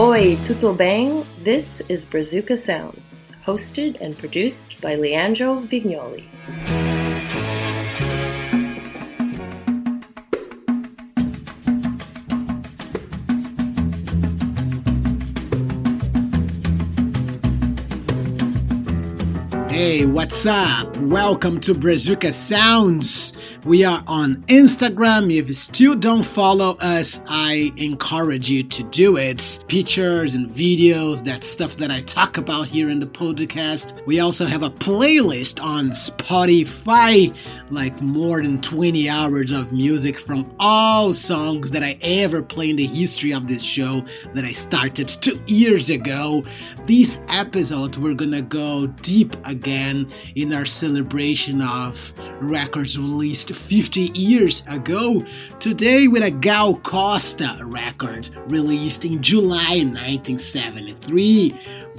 Oi, tudo bem? This is Brazuca Sounds, hosted and produced by Leandro Vignoli. Hey, what's up? Welcome to Brazuca Sounds. We are on Instagram. If you still don't follow us, I encourage you to do it. Pictures and videos, that stuff that I talk about here in the podcast. We also have a playlist on Spotify, like more than 20 hours of music from all songs that I ever played in the history of this show that I started two years ago. These episodes, we're gonna go deep again again in our celebration of records released 50 years ago. Today, with a Gal Costa record released in July 1973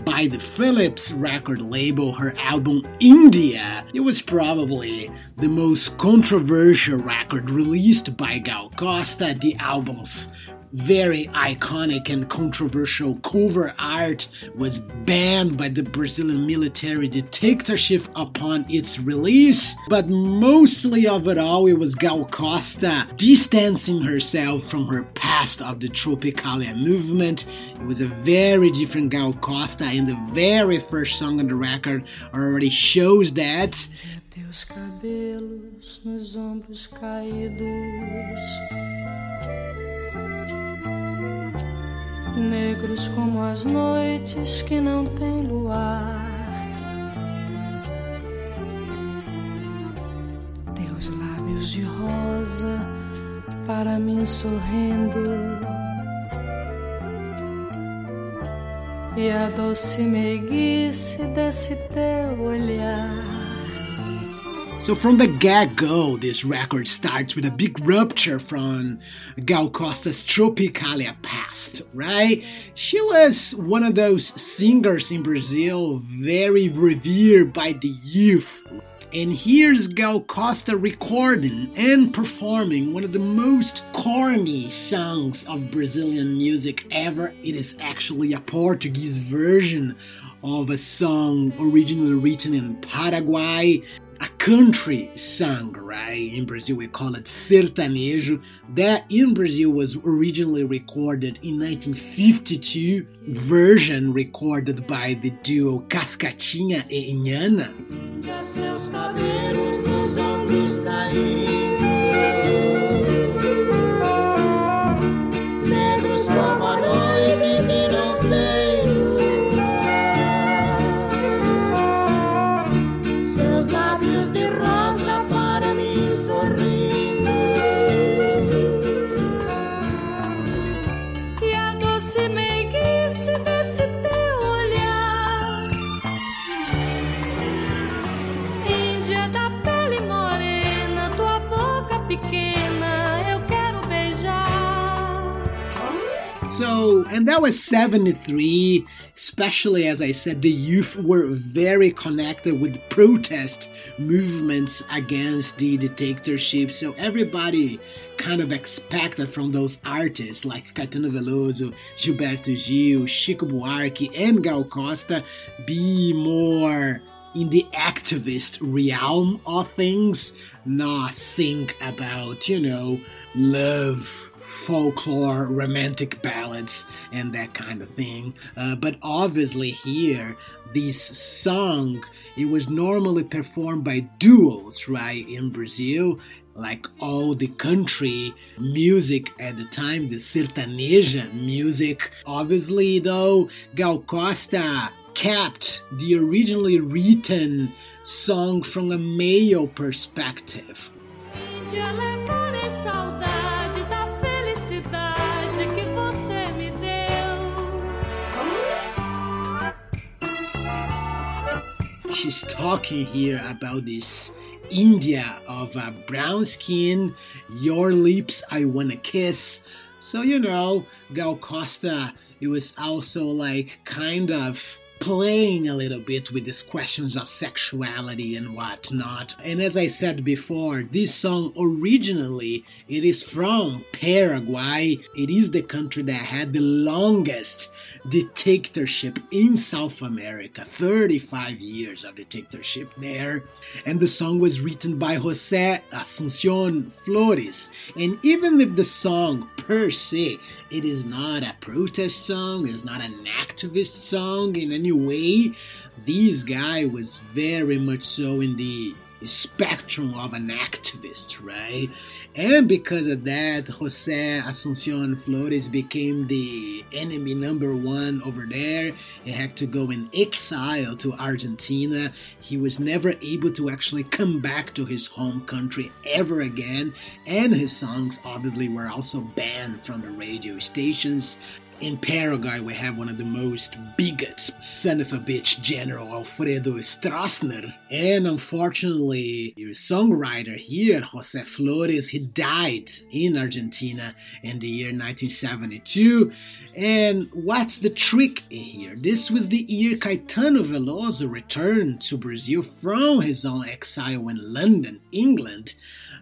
by the Philips record label, her album India. It was probably the most controversial record released by Gal Costa. The album's very iconic and controversial cover art was banned by the Brazilian military dictatorship upon its release, but mostly of it all, it was Gal Costa distancing herself from her past of the Tropicalia movement. It was a very different Gal Costa, and the very first song on the record already shows that. Negros como as noites que não têm luar. Teus lábios de rosa para mim sorrindo. E a doce meiguice desse teu olhar. So from the get-go, this record starts with a big rupture from Gal Costa's Tropicalia past, right? She was one of those singers in Brazil very revered by the youth. And here's Gal Costa recording and performing one of the most corny songs of Brazilian music ever. It is actually a Portuguese version of a song originally written in Paraguay a country song, right? In Brazil, we call it sertanejo. That in Brazil was originally recorded in 1952, version recorded by the duo Cascatinha e Inhana. And that was 73, especially as I said, the youth were very connected with protest movements against the dictatorship. So, everybody kind of expected from those artists like Caetano Veloso, Gilberto Gil, Chico Buarque, and Gal Costa be more in the activist realm of things, not think about, you know, love folklore, romantic ballads, and that kind of thing. Uh, but obviously, here, this song it was normally performed by duos, right, in Brazil. Like all the country music at the time, the sertaneja music. Obviously, though, Gal Costa kept the originally written song from a male perspective. She's talking here about this India of a brown skin, your lips I wanna kiss. So you know, Gal Costa, it was also like kind of playing a little bit with these questions of sexuality and whatnot. And as I said before, this song originally it is from Paraguay. It is the country that had the longest dictatorship in South America, 35 years of dictatorship there. And the song was written by José Asuncion Flores. And even if the song per se, it is not a protest song, it is not an activist song in any way, this guy was very much so in the spectrum of an activist, right? And because of that, Jose Asuncion Flores became the enemy number one over there. He had to go in exile to Argentina. He was never able to actually come back to his home country ever again. And his songs obviously were also banned from the radio stations. In Paraguay, we have one of the most bigots, son of a bitch, General Alfredo Stroessner. And unfortunately, your songwriter here, Jose Flores, he died in Argentina in the year 1972. And what's the trick here? This was the year Caetano Veloso returned to Brazil from his own exile in London, England.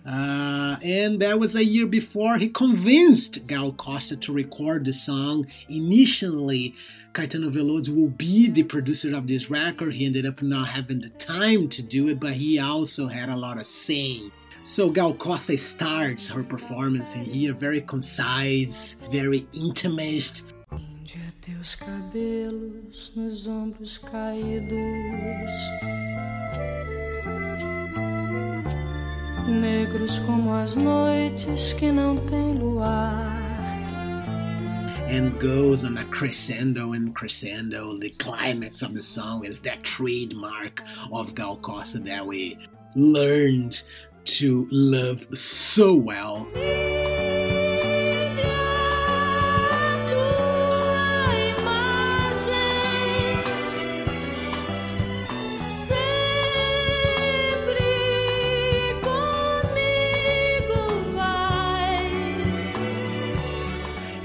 Uh, and that was a year before he convinced Gal Costa to record the song. Initially, Caetano Veloso will be the producer of this record. He ended up not having the time to do it, but he also had a lot of say. So Gal Costa starts her performance in here very concise, very intimate. teus negros como as noites que não têm luar. And goes on a crescendo and crescendo. The climax of the song is that trademark of Gal Costa that we learned to love so well.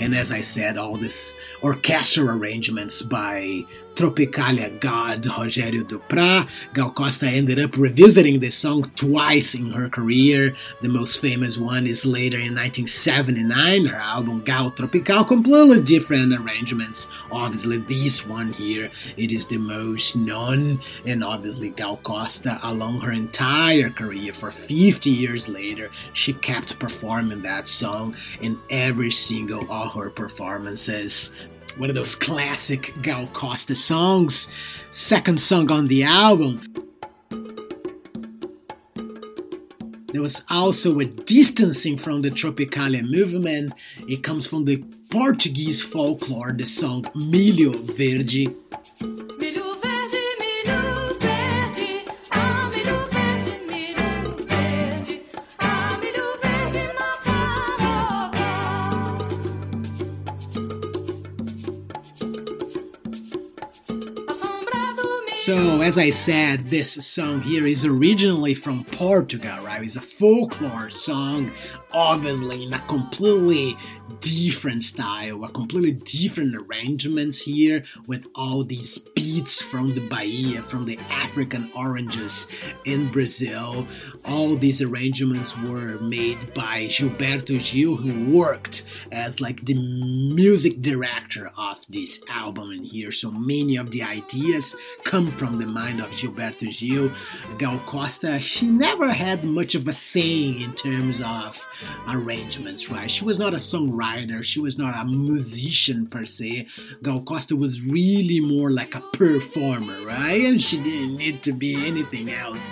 And as I said, all this orchestral arrangements by Tropicalia god Rogério Duprat. Gal Costa ended up revisiting this song twice in her career. The most famous one is later in 1979, her album Gal Tropical, completely different arrangements. Obviously, this one here, it is the most known, and obviously Gal Costa, along her entire career, for 50 years later, she kept performing that song in every single of her performances one of those classic Gal Costa songs, second song on the album. There was also a distancing from the Tropicalia movement. It comes from the Portuguese folklore, the song Milho Verde. As I said, this song here is originally from Portugal, right? It's a folklore song, obviously in a completely different style, a completely different arrangements here with all these beats from the Bahia, from the African oranges in Brazil. All these arrangements were made by Gilberto Gil, who worked as like the music director of this album in here. So many of the ideas come from the mind of Gilberto Gil. Gal Costa, she never had much of a saying in terms of arrangements, right? She was not a songwriter she was not a musician per se. Gal Costa was really more like a performer, right? And she didn't need to be anything else.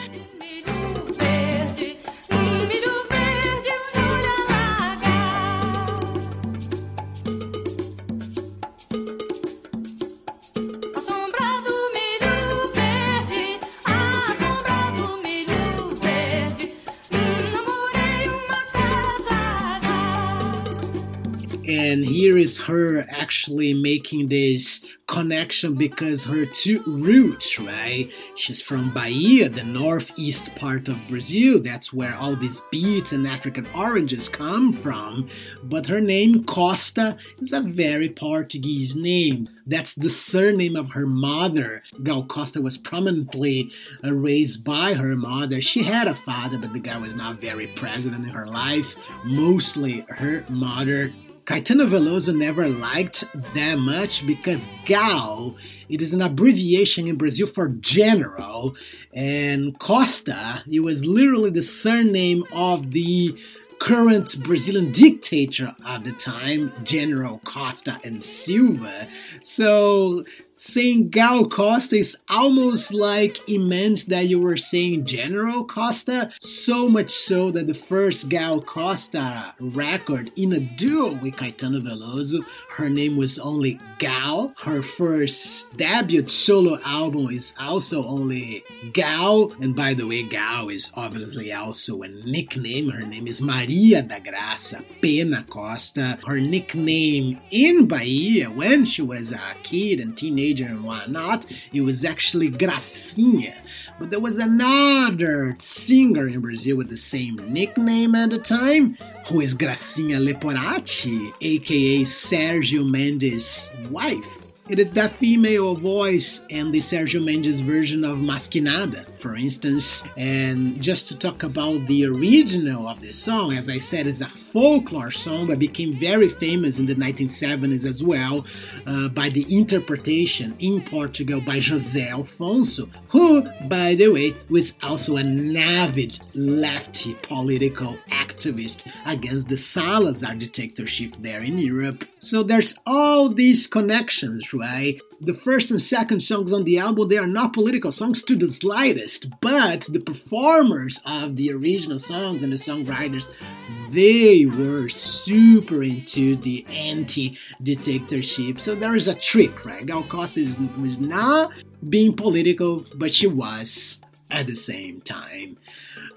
And here is her actually making this connection because her two roots, right? She's from Bahia, the northeast part of Brazil. That's where all these beats and African oranges come from. But her name, Costa, is a very Portuguese name. That's the surname of her mother. Gal Costa was prominently raised by her mother. She had a father, but the guy was not very present in her life. Mostly her mother Caetano Veloso never liked that much because Gal, it is an abbreviation in Brazil for general, and Costa, it was literally the surname of the current Brazilian dictator at the time, General Costa and Silva. So saying Gal Costa is almost like it meant that you were saying General Costa, so much so that the first Gal Costa record in a duo with Caetano Veloso, her name was only Gal. Her first debut solo album is also only Gal, and by the way, Gal is obviously also a nickname. Her name is Maria da Graça Pena Costa. Her nickname in Bahia when she was a kid and teenager teenager and whatnot, it was actually Gracinha. But there was another singer in Brazil with the same nickname at the time, who is Gracinha Leporace, aka Sergio Mendes' wife. It is that female voice and the Sergio Mendes version of Mas Que Nada, for instance. And just to talk about the original of this song, as I said, it's a folklore song but became very famous in the 1970s as well uh, by the interpretation in Portugal by José Afonso, who, by the way, was also an avid lefty political activist against the Salazar dictatorship there in Europe. So there's all these connections right? The first and second songs on the album, they are not political songs to the slightest, but the performers of the original songs and the songwriters, they were super into the anti-dictatorship. So there is a trick, right? Gal Costa was not being political, but she was at the same time.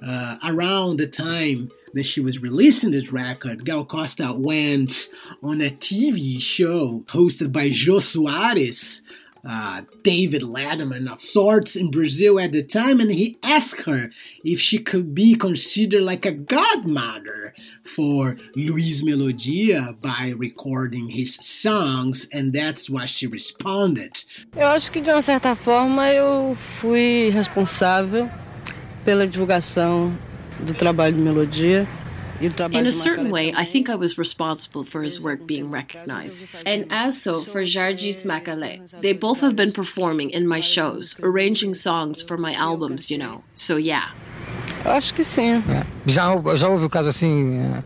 Uh, around the time that she was releasing this record, Gal Costa went on a TV show hosted by Jô Soares, uh, David Letterman of sorts in Brazil at the time, and he asked her if she could be considered like a godmother for Luiz Melodia by recording his songs, and that's what she responded. Eu acho que de uma certa forma eu fui responsável pela divulgação do trabalho de melodia. In a certain way, I think I was responsible for his work being recognized. And as so for Jargis Macalé. They both have been performing in my shows, arranging songs for my albums, you know. So yeah. Eu acho que sim. É. Já, já houve o caso assim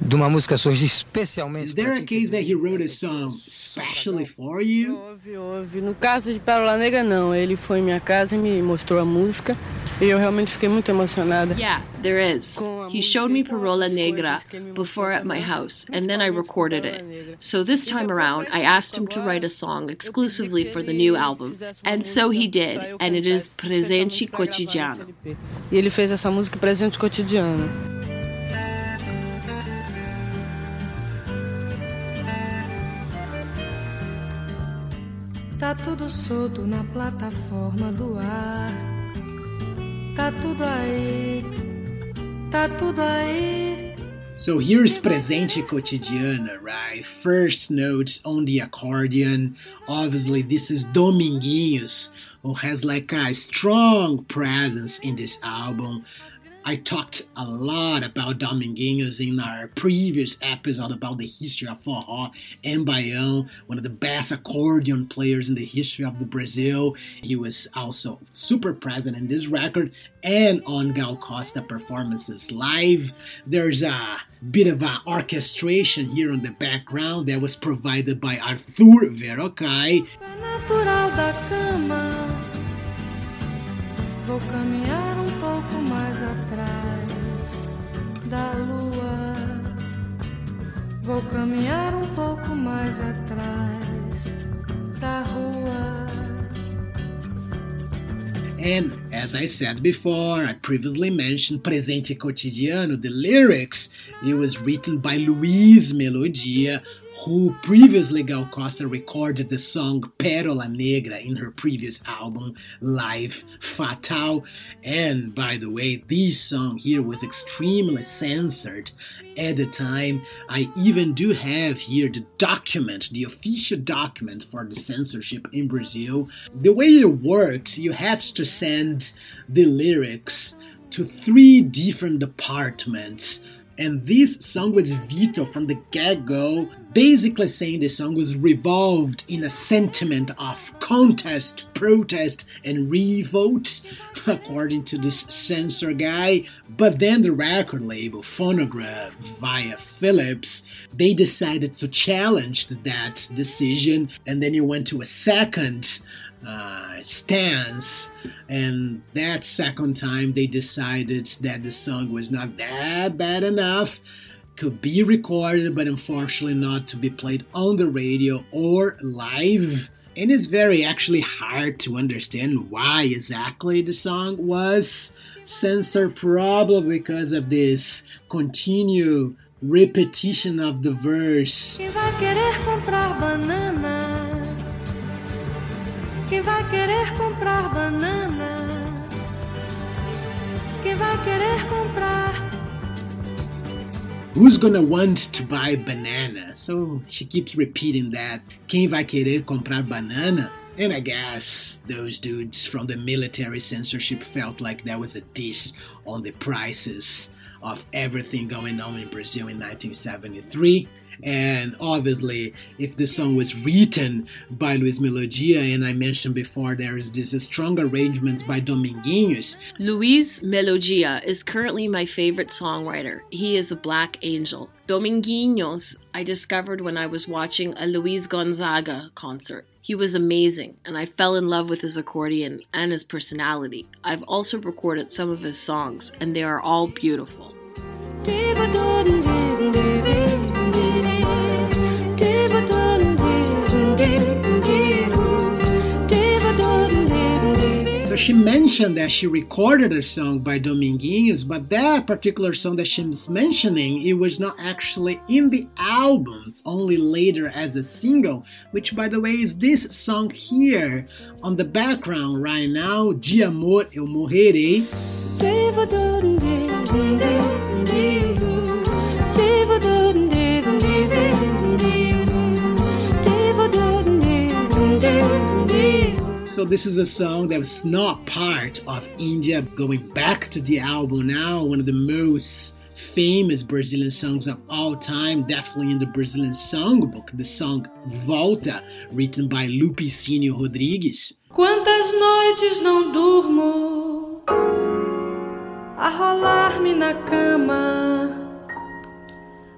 de uma música surgir especialmente. Is there a case that he wrote a song especially for you? Houve, houve. No caso de Pérola Negra, não. Ele foi em minha casa e me mostrou a música. E eu realmente fiquei muito emocionada. Yeah, there is. He showed me Parola Negra before at my house, and then I recorded it. So this time around, I asked him to write a song exclusively for the new album. And so he did, and it is Presente Cotidiano. E ele fez essa música Presente Cotidiano. Tá tudo solto na plataforma do ar. Tá tudo aí. Tá tudo aí. So here's Presente Cotidiana, right? First notes on the accordion. Obviously, this is Dominguinhos, who has like a strong presence in this album. I talked a lot about Dominguinhos in our previous episode about the history of forró and Baião, one of the best accordion players in the history of the Brazil. He was also super present in this record and on Gal Costa performances live. There's a bit of an orchestration here on the background that was provided by Arthur Verocai. Vou caminhar um da lua. Vou caminhar um pouco mais atrás da rua. And as I said before, I previously mentioned Presente Cotidiano, the lyrics, it was written by Luiz Melodia, who previously Gal Costa recorded the song Pérola Negra in her previous album, Live Fatal. And by the way, this song here was extremely censored at the time. I even do have here the document, the official document for the censorship in Brazil. The way it worked, you had to send the lyrics to three different departments and this song was vetoed from the get go, basically saying the song was revolved in a sentiment of contest, protest, and revolt, according to this censor guy. But then the record label, Phonogram, via Philips, they decided to challenge that decision, and then it went to a second uh, stance. And that second time, they decided that the song was not that bad enough, could be recorded, but unfortunately not to be played on the radio or live. And it's very actually hard to understand why exactly the song was censored, probably because of this continued repetition of the verse. Vai querer comprar banana? Vai querer comprar? Who's gonna want to buy banana? So she keeps repeating that. Quem vai querer comprar banana? And I guess those dudes from the military censorship felt like that was a diss on the prices of everything going on in Brazil in 1973. And obviously, if the song was written by Luiz Melodia, and I mentioned before there is this strong arrangements by Dominguinhos. Luiz Melodia is currently my favorite songwriter. He is a black angel. Dominguinhos, I discovered when I was watching a Luiz Gonzaga concert. He was amazing, and I fell in love with his accordion and his personality. I've also recorded some of his songs, and they are all beautiful. So she mentioned that she recorded a song by Dominguinhos, but that particular song that she's mentioning, it was not actually in the album, only later as a single, which by the way is this song here on the background right now, De Amor Eu Morrerei. So this is a song that's not part of India. Going back to the album now, one of the most famous Brazilian songs of all time, definitely in the Brazilian songbook, the song Volta, written by Lupicínio Rodrigues. Quantas noites não durmo a rolar-me na cama,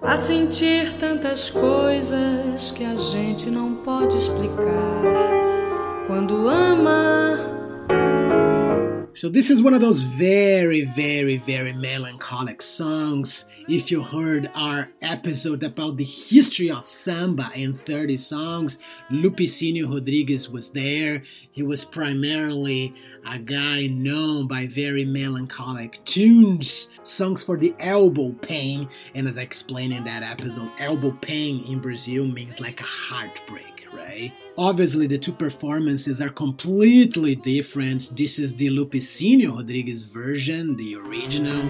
a sentir tantas coisas que a gente não pode explicar quando ama. So this is one of those very, very, very melancholic songs. If you heard our episode about the history of samba in 30 songs, Lupicínio Rodrigues was there. He was primarily a guy known by very melancholic tunes, songs for the elbow pain. And as I explained in that episode, elbow pain in Brazil means like a heartbreak right? Obviously, the two performances are completely different. This is the Lupicínio Rodrigues version, the original.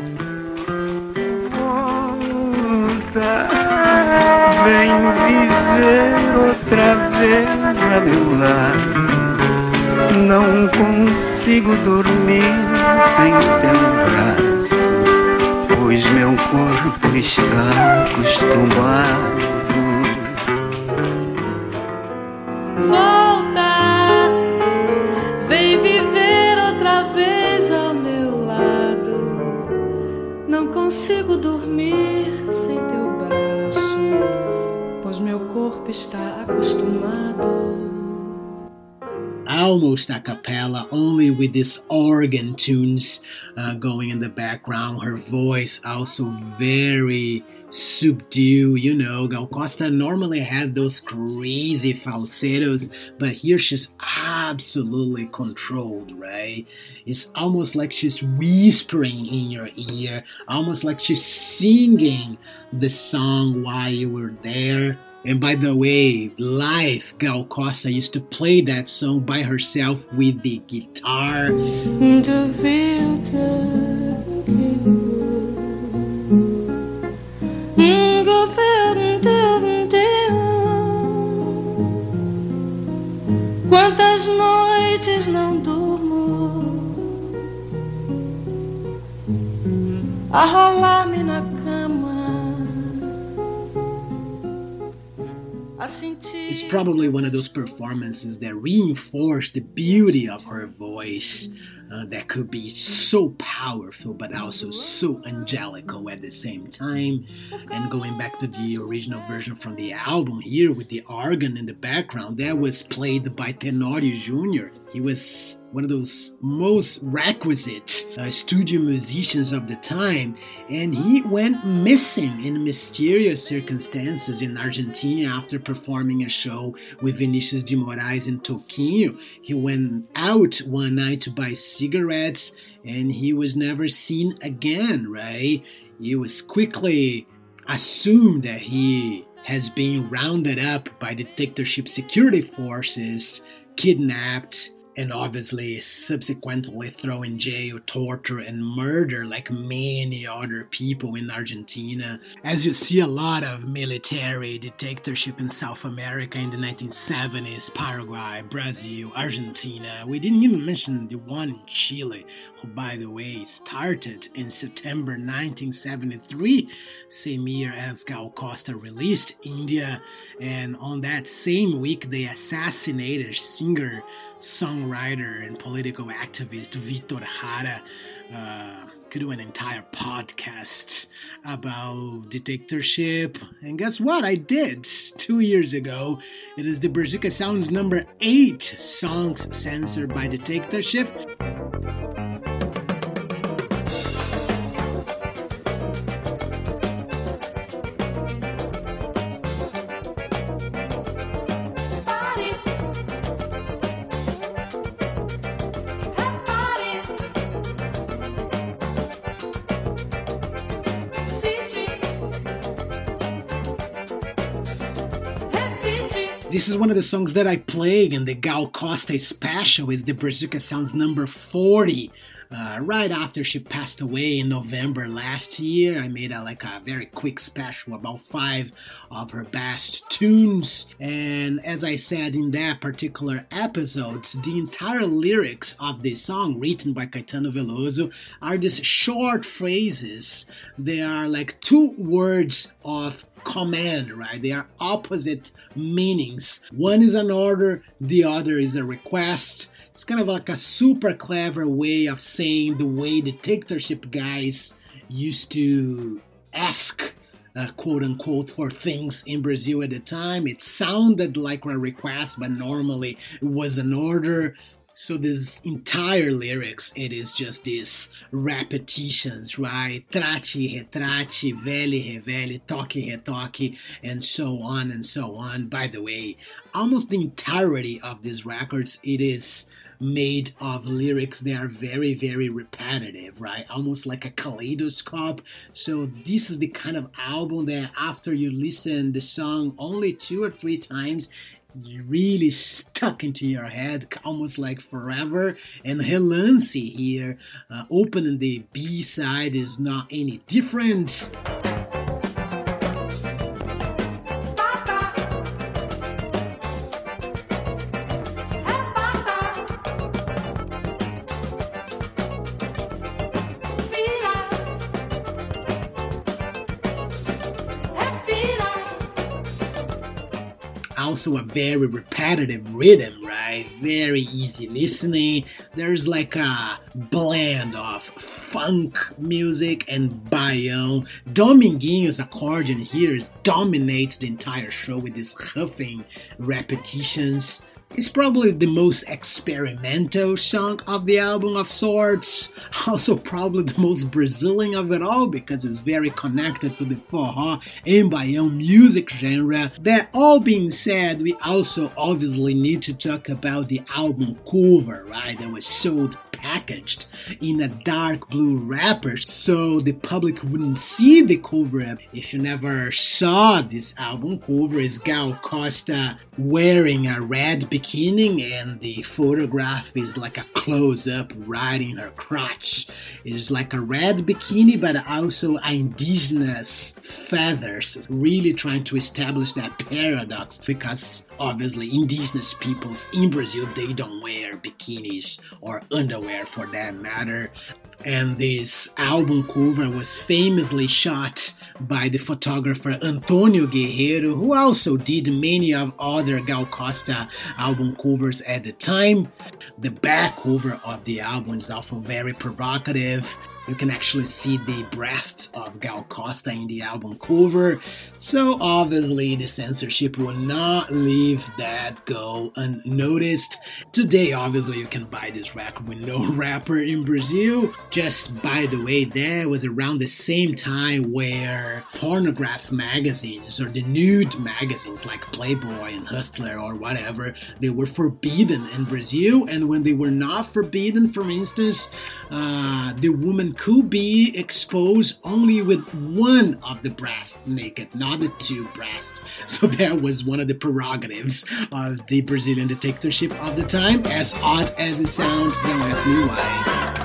vem viver outra vez a meu lado. Não consigo dormir sem teu braço, pois meu corpo está acostumado volta, vem viver outra vez ao meu lado. Não consigo dormir sem teu braço, pois meu corpo está acostumado. almost a cappella, only with these organ tunes uh, going in the background. Her voice also very subdue, you know. Gal Costa normally had those crazy falsettos, but here she's absolutely controlled, right? It's almost like she's whispering in your ear, almost like she's singing the song while you were there. And by the way, live, Gal Costa used to play that song by herself with the guitar. Quantas noites não durmo a rolar-me na It's probably one of those performances that reinforce the beauty of her voice. Uh, that could be so powerful but also so angelical at the same time. And going back to the original version from the album here with the organ in the background, that was played by Tenorio Jr. He was one of those most requisite uh, studio musicians of the time, and he went missing in mysterious circumstances in Argentina after performing a show with Vinicius de Moraes in Toquinho. He went out one night to buy cigarettes, and he was never seen again, right? He was quickly assumed that he has been rounded up by the dictatorship security forces, kidnapped, and obviously subsequently thrown in jail, torture, and murder like many other people in Argentina. As you see a lot of military dictatorship in South America in the 1970s, Paraguay, Brazil, Argentina. We didn't even mention the one in Chile, who, by the way, started in September 1973, same year as Gal Costa released India, and on that same week they assassinated singer songwriter and political activist Vitor Jara. Uh, could do an entire podcast about dictatorship. And guess what? I did two years ago. It is the Brazuca Sounds number eight songs censored by dictatorship. This is one of the songs that I played in the Gal Costa special. Is the Brazuca Sounds number 40. Uh, right after she passed away in November last year, I made a, like a very quick special about five of her best tunes. And as I said in that particular episode, the entire lyrics of this song, written by Caetano Veloso, are these short phrases. They are like two words of command, right? They are opposite meanings. One is an order, the other is a request. It's kind of like a super clever way of saying the way the dictatorship guys used to ask uh, quote unquote for things in Brazil at the time. It sounded like a request, but normally it was an order. So this entire lyrics, it is just these repetitions, right? Trate, retrate, vele, revele, toque, retoque, and so on and so on. By the way, almost the entirety of these records, it is made of lyrics that are very, very repetitive, right? Almost like a kaleidoscope. So this is the kind of album that after you listen the song only two or three times, really stuck into your head almost like forever. And Relance here uh, opening the B side is not any different also a very repetitive rhythm, right? Very easy listening. There's like a blend of funk music and baião. Dominguinho's accordion here dominates the entire show with these huffing repetitions. It's probably the most experimental song of the album of sorts. Also, probably the most Brazilian of it all because it's very connected to the forró and baião music genre. That all being said, we also obviously need to talk about the album cover, right? That was so packaged in a dark blue wrapper so the public wouldn't see the cover. If you never saw this album cover, is Gal Costa wearing a red bikini and the photograph is like a close up riding her crotch. It's like a red bikini but also indigenous feathers, really trying to establish that paradox because obviously indigenous peoples in Brazil they don't wear bikinis or underwear for that matter. And this album cover was famously shot by the photographer Antonio Guerreiro, who also did many of other Gal Costa album covers at the time. The back cover of the album is also very provocative. You can actually see the breasts of Gal Costa in the album cover. So obviously the censorship will not leave that go unnoticed. Today, obviously, you can buy this record with no wrapper in Brazil. Just by the way, that was around the same time where pornograph magazines or the nude magazines like Playboy and Hustler or whatever, they were forbidden in Brazil. And when they were not forbidden, for instance, uh, the woman could be exposed only with one of the breasts naked, not the two breasts. So that was one of the prerogatives of the Brazilian dictatorship of the time. As odd as it sounds, don't ask me why.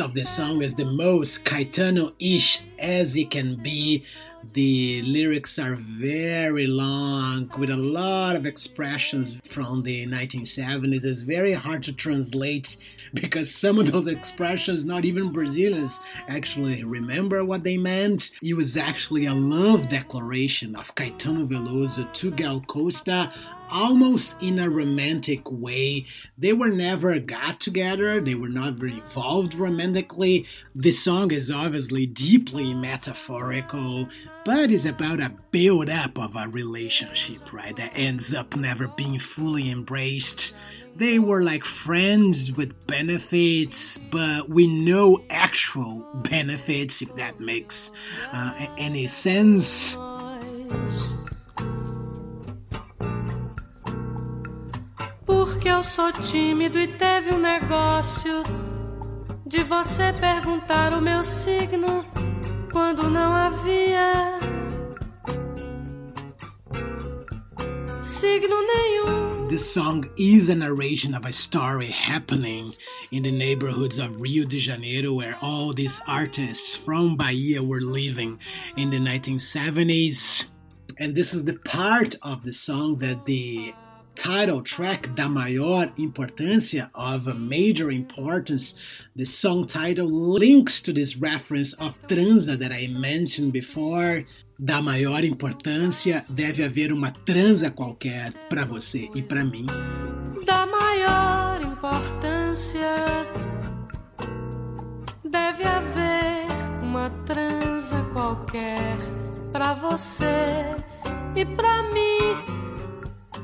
Of the song is the most Caetano-ish as it can be. The lyrics are very long with a lot of expressions from the 1970s. It's very hard to translate because some of those expressions not even Brazilians actually remember what they meant. It was actually a love declaration of Caetano Veloso to Gal Costa almost in a romantic way. They were never got together, they were never involved romantically. The song is obviously deeply metaphorical, but is about a build up of a relationship, right? That ends up never being fully embraced. They were like friends with benefits, but with no actual benefits, if that makes uh, any sense. Porque eu sou tímido e teve um negócio de você perguntar o meu signo quando não havia signo nenhum. The song is a narration of a story happening in the neighborhoods of Rio de Janeiro, where all these artists from Bahia were living in the 1970s. And this is the part of the song that the title track da maior importância of major importance the song title links to this reference of transa that I mentioned before da maior importância deve haver uma transa qualquer para você e para mim. Da maior importância deve haver uma transa qualquer para você e para mim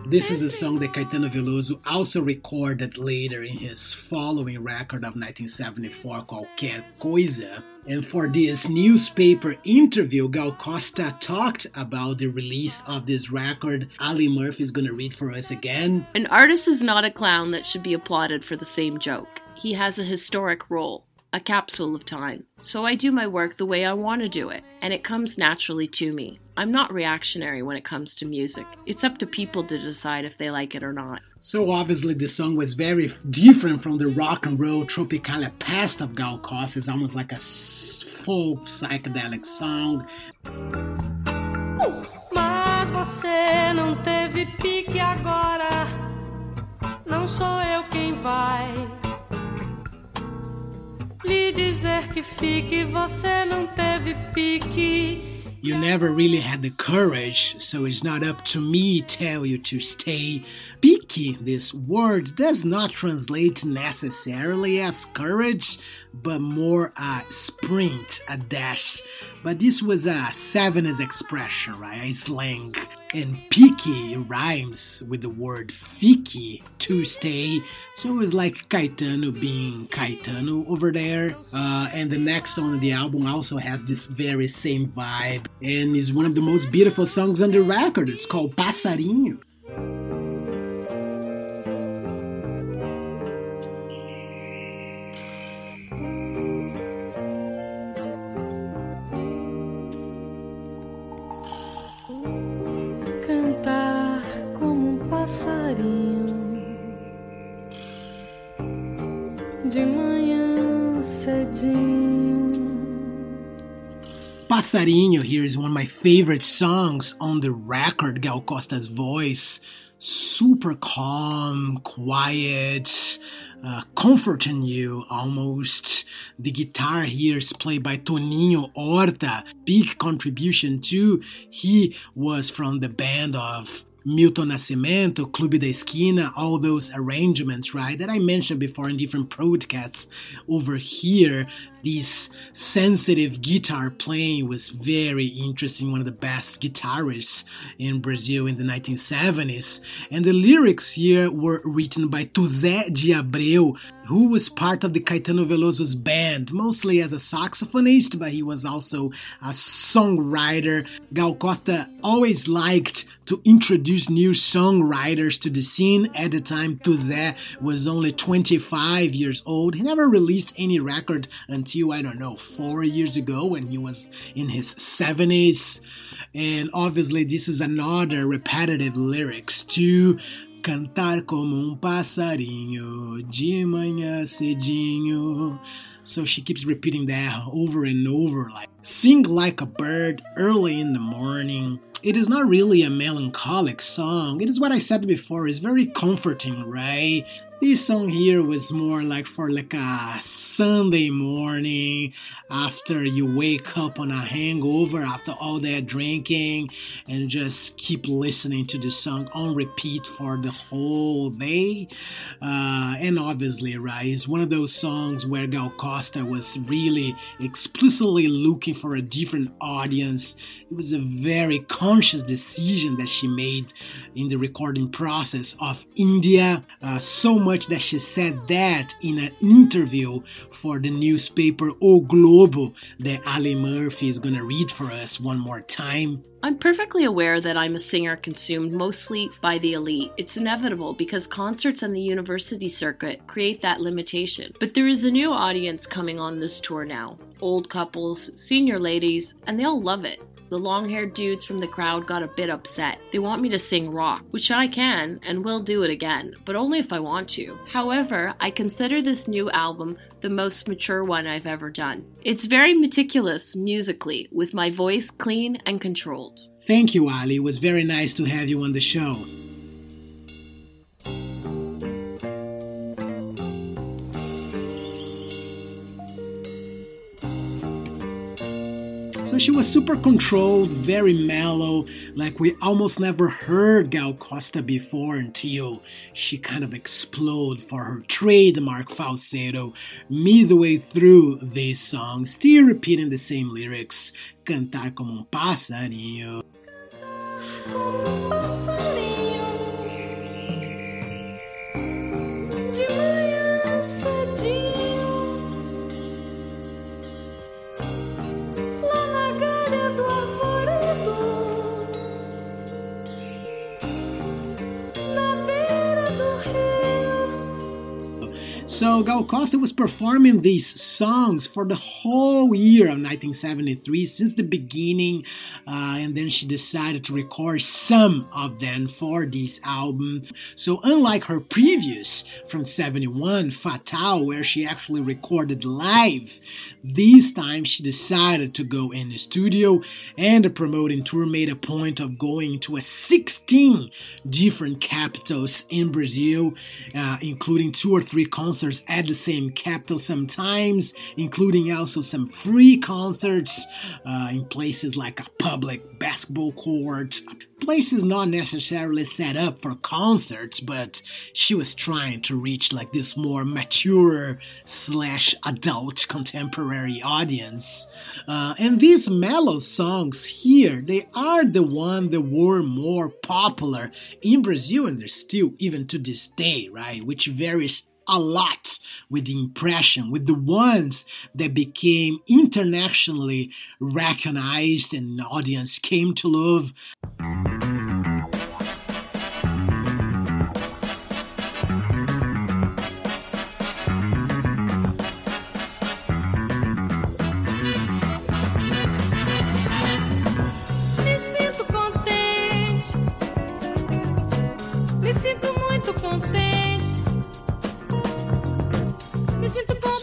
This is a song that Caetano Veloso also recorded later in his following record of 1974 called Qualquer Coisa. And for this newspaper interview, Gal Costa talked about the release of this record. Ali Murphy is going to read for us again. An artist is not a clown that should be applauded for the same joke. He has a historic role a capsule of time. So I do my work the way I want to do it, and it comes naturally to me. I'm not reactionary when it comes to music. It's up to people to decide if they like it or not. So obviously the song was very different from the rock and roll tropical past of Gal Costa. It's almost like a full psychedelic song. Mas você não teve pique agora. Não sou eu quem vai lhe dizer que fique, você não teve pique. you never really had the courage, so it's not up to me tell you to stay. Pique, this word does not translate necessarily as courage, but more a sprint, a dash. But this was a 70s expression, right? A slang. And pique rhymes with the word fique, to stay. So it's like Caetano being Caetano over there. Uh, and the next song on the album also has this very same vibe and is one of the most beautiful songs on the record. It's called Passarinho. Passarinho here is one of my favorite songs on the record, Gal Costa's voice. Super calm, quiet, uh, comforting you almost. The guitar here is played by Toninho Horta. Big contribution too. He was from the band of Milton Nascimento, Clube da Esquina, all those arrangements, right, that I mentioned before in different podcasts over here this sensitive guitar playing was very interesting. One of the best guitarists in Brazil in the 1970s. And the lyrics here were written by Tuzé de Abreu, who was part of the Caetano Veloso's band, mostly as a saxophonist, but he was also a songwriter. Gal Costa always liked to introduce new songwriters to the scene. At the time, Tuzé was only 25 years old. He never released any record until I don't know four years ago when he was in his 70s. And obviously, this is another repetitive lyrics to cantar como um passarinho de manhã cedinho. So she keeps repeating that over and over, like sing like a bird early in the morning. It is not really a melancholic song. It is what I said before. It's very comforting, right? This song here was more like for like a Sunday morning after you wake up on a hangover after all that drinking and just keep listening to the song on repeat for the whole day. Uh, and obviously, right, it's one of those songs where Gal Costa was really explicitly looking for a different audience. It was a very conscious decision that she made in the recording process of India. Uh, so much that she said that in an interview for the newspaper O Globo that Ali Murphy is going to read for us one more time. I'm perfectly aware that I'm a singer consumed mostly by the elite. It's inevitable because concerts and the university circuit create that limitation. But there is a new audience coming on this tour now old couples, senior ladies, and they all love it. The long haired dudes from the crowd got a bit upset. They want me to sing rock, which I can and will do it again, but only if I want to. However, I consider this new album the most mature one I've ever done. It's very meticulous musically, with my voice clean and controlled. Thank you, Ali. It was very nice to have you on the show. So she was super controlled, very mellow, like we almost never heard Gal Costa before until she kind of exploded for her trademark falsetto midway through this song, still repeating the same lyrics, cantar como um passarinho. So Gal Costa was performing these songs for the whole year of 1973, since the beginning, uh, and then she decided to record some of them for this album. So unlike her previous from 71, Fatal, where she actually recorded live, this time she decided to go in the studio, and the promoting tour made a point of going to a 16 different capitals in Brazil, uh, including two or three concerts concerts at the same capital sometimes, including also some free concerts uh, in places like a public basketball court, places not necessarily set up for concerts, but she was trying to reach like this more mature slash adult contemporary audience. Uh, and these mellow songs here, they are the one that were more popular in Brazil, and they're still even to this day, right? Which varies a lot with the impression, with the ones that became internationally recognized and audience came to love.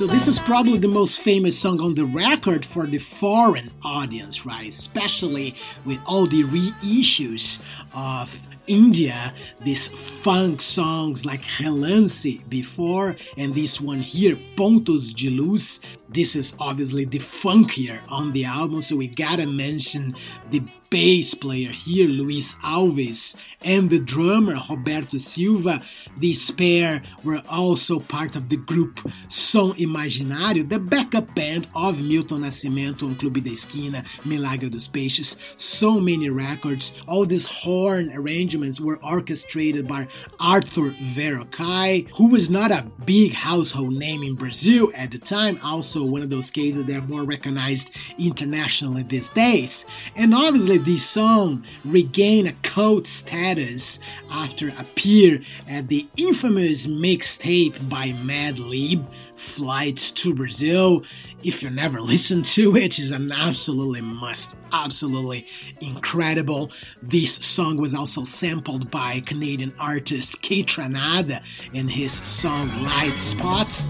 So this is probably the most famous song on the record for the foreign audience, right? Especially with all the reissues of India, these funk songs like Relance before, and this one here, Pontos de Luz. This is obviously the funkier on the album, so we gotta mention the bass player here, Luis Alves, and the drummer, Roberto Silva. These pair were also part of the group Som Imaginário, the backup band of Milton Nascimento on Clube da Esquina, Milagre dos Peixes. So many records. All these horn arrangements were orchestrated by Arthur Verocai, who was not a big household name in Brazil at the time, also one of those cases that are more recognized internationally these days. And obviously, this song regained a cult status after appear at the infamous mixtape by Madlib, Flights to Brazil. If you never listened to it, it's an absolutely must, absolutely incredible. This song was also sampled by Canadian artist Kaytranada in his song Light Spots.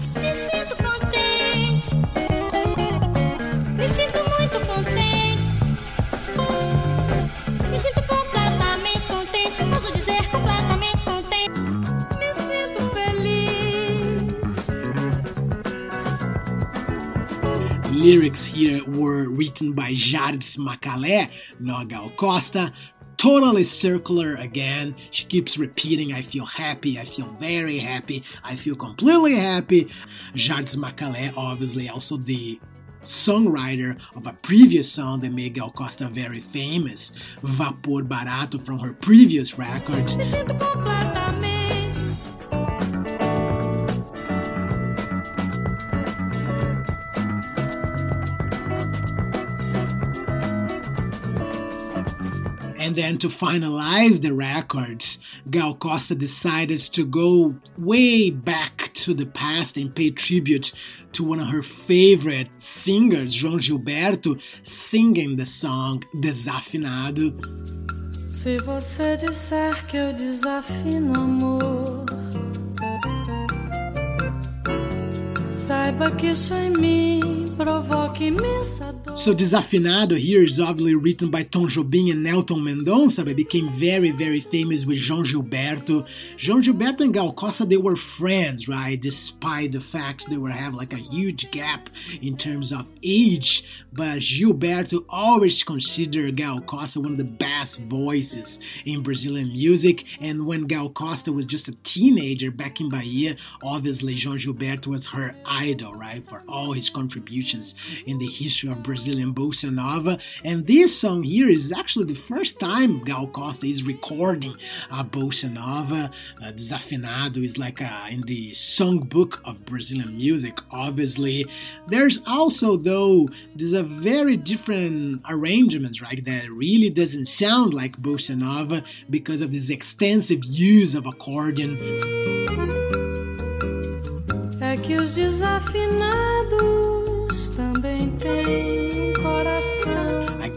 Lyrics here were written by Jards Macalé, Nogal Costa, totally circular again. She keeps repeating, I feel happy, I feel very happy, I feel completely happy. Jards Macalé, obviously, also the songwriter of a previous song that made Gal Costa very famous, Vapor Barato, from her previous record. And then to finalize the records, Gal Costa decided to go way back to the past and pay tribute to one of her favorite singers, João Gilberto, singing the song Desafinado. Se você disser que eu desafino amor, saiba que isso em mim So Desafinado here is obviously written by Tom Jobim and Newton Mendonça, but became very, very famous with João Gilberto. João Gilberto and Gal Costa, they were friends, right? Despite the fact they were have like a huge gap in terms of age, but Gilberto always considered Gal Costa one of the best voices in Brazilian music. And when Gal Costa was just a teenager back in Bahia, obviously João Gilberto was her idol, right? For all his contributions in the history of Brazilian bossa nova. And this song here is actually the first time Gal Costa is recording a bossa nova. Uh, Desafinado is like a, in the songbook of Brazilian music, obviously. There's also, though, there's a very different arrangements, right? That really doesn't sound like bossa nova because of this extensive use of accordion. É que os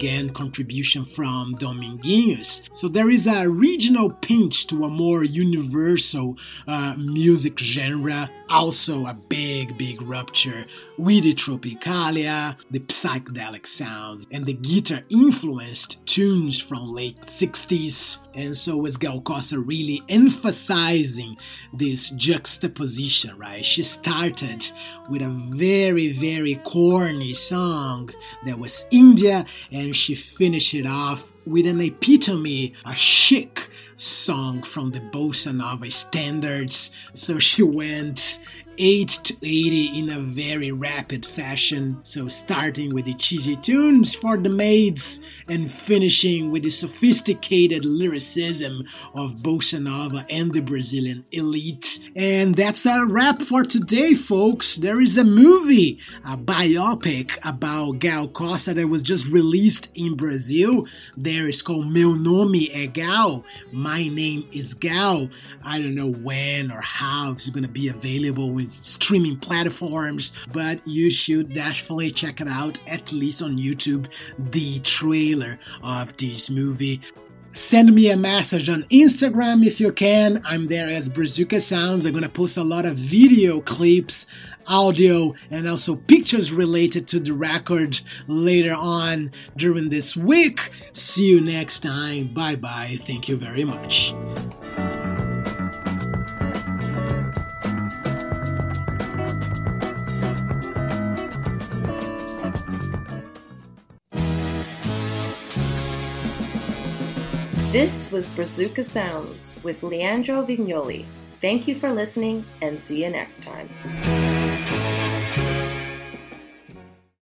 again contribution from Dominguinhos. So there is a regional pinch to a more universal uh, music genre, also a big, big rupture with the Tropicalia, the psychedelic sounds, and the guitar influenced tunes from late 60s. And so was Gal Costa really emphasizing this juxtaposition, right? She started with a very, very corny song that was India, and she finished it off with an epitome, a chic song from the bossa nova standards. So she went 8 to 80 in a very rapid fashion. So, starting with the cheesy tunes for the maids and finishing with the sophisticated lyricism of Bossa Nova and the Brazilian elite. And that's a wrap for today, folks. There is a movie, a biopic about Gal Costa that was just released in Brazil. There is called Meu Nome é Gal. My name is Gal. I don't know when or how it's going to be available streaming platforms, but you should definitely check it out, at least on YouTube, the trailer of this movie. Send me a message on Instagram if you can. I'm there as Brazuca Sounds. I'm gonna post a lot of video clips, audio, and also pictures related to the record later on during this week. See you next time. Bye bye. Thank you very much. This was Brazuca Sounds with Leandro Vignoli. Thank you for listening and see you next time.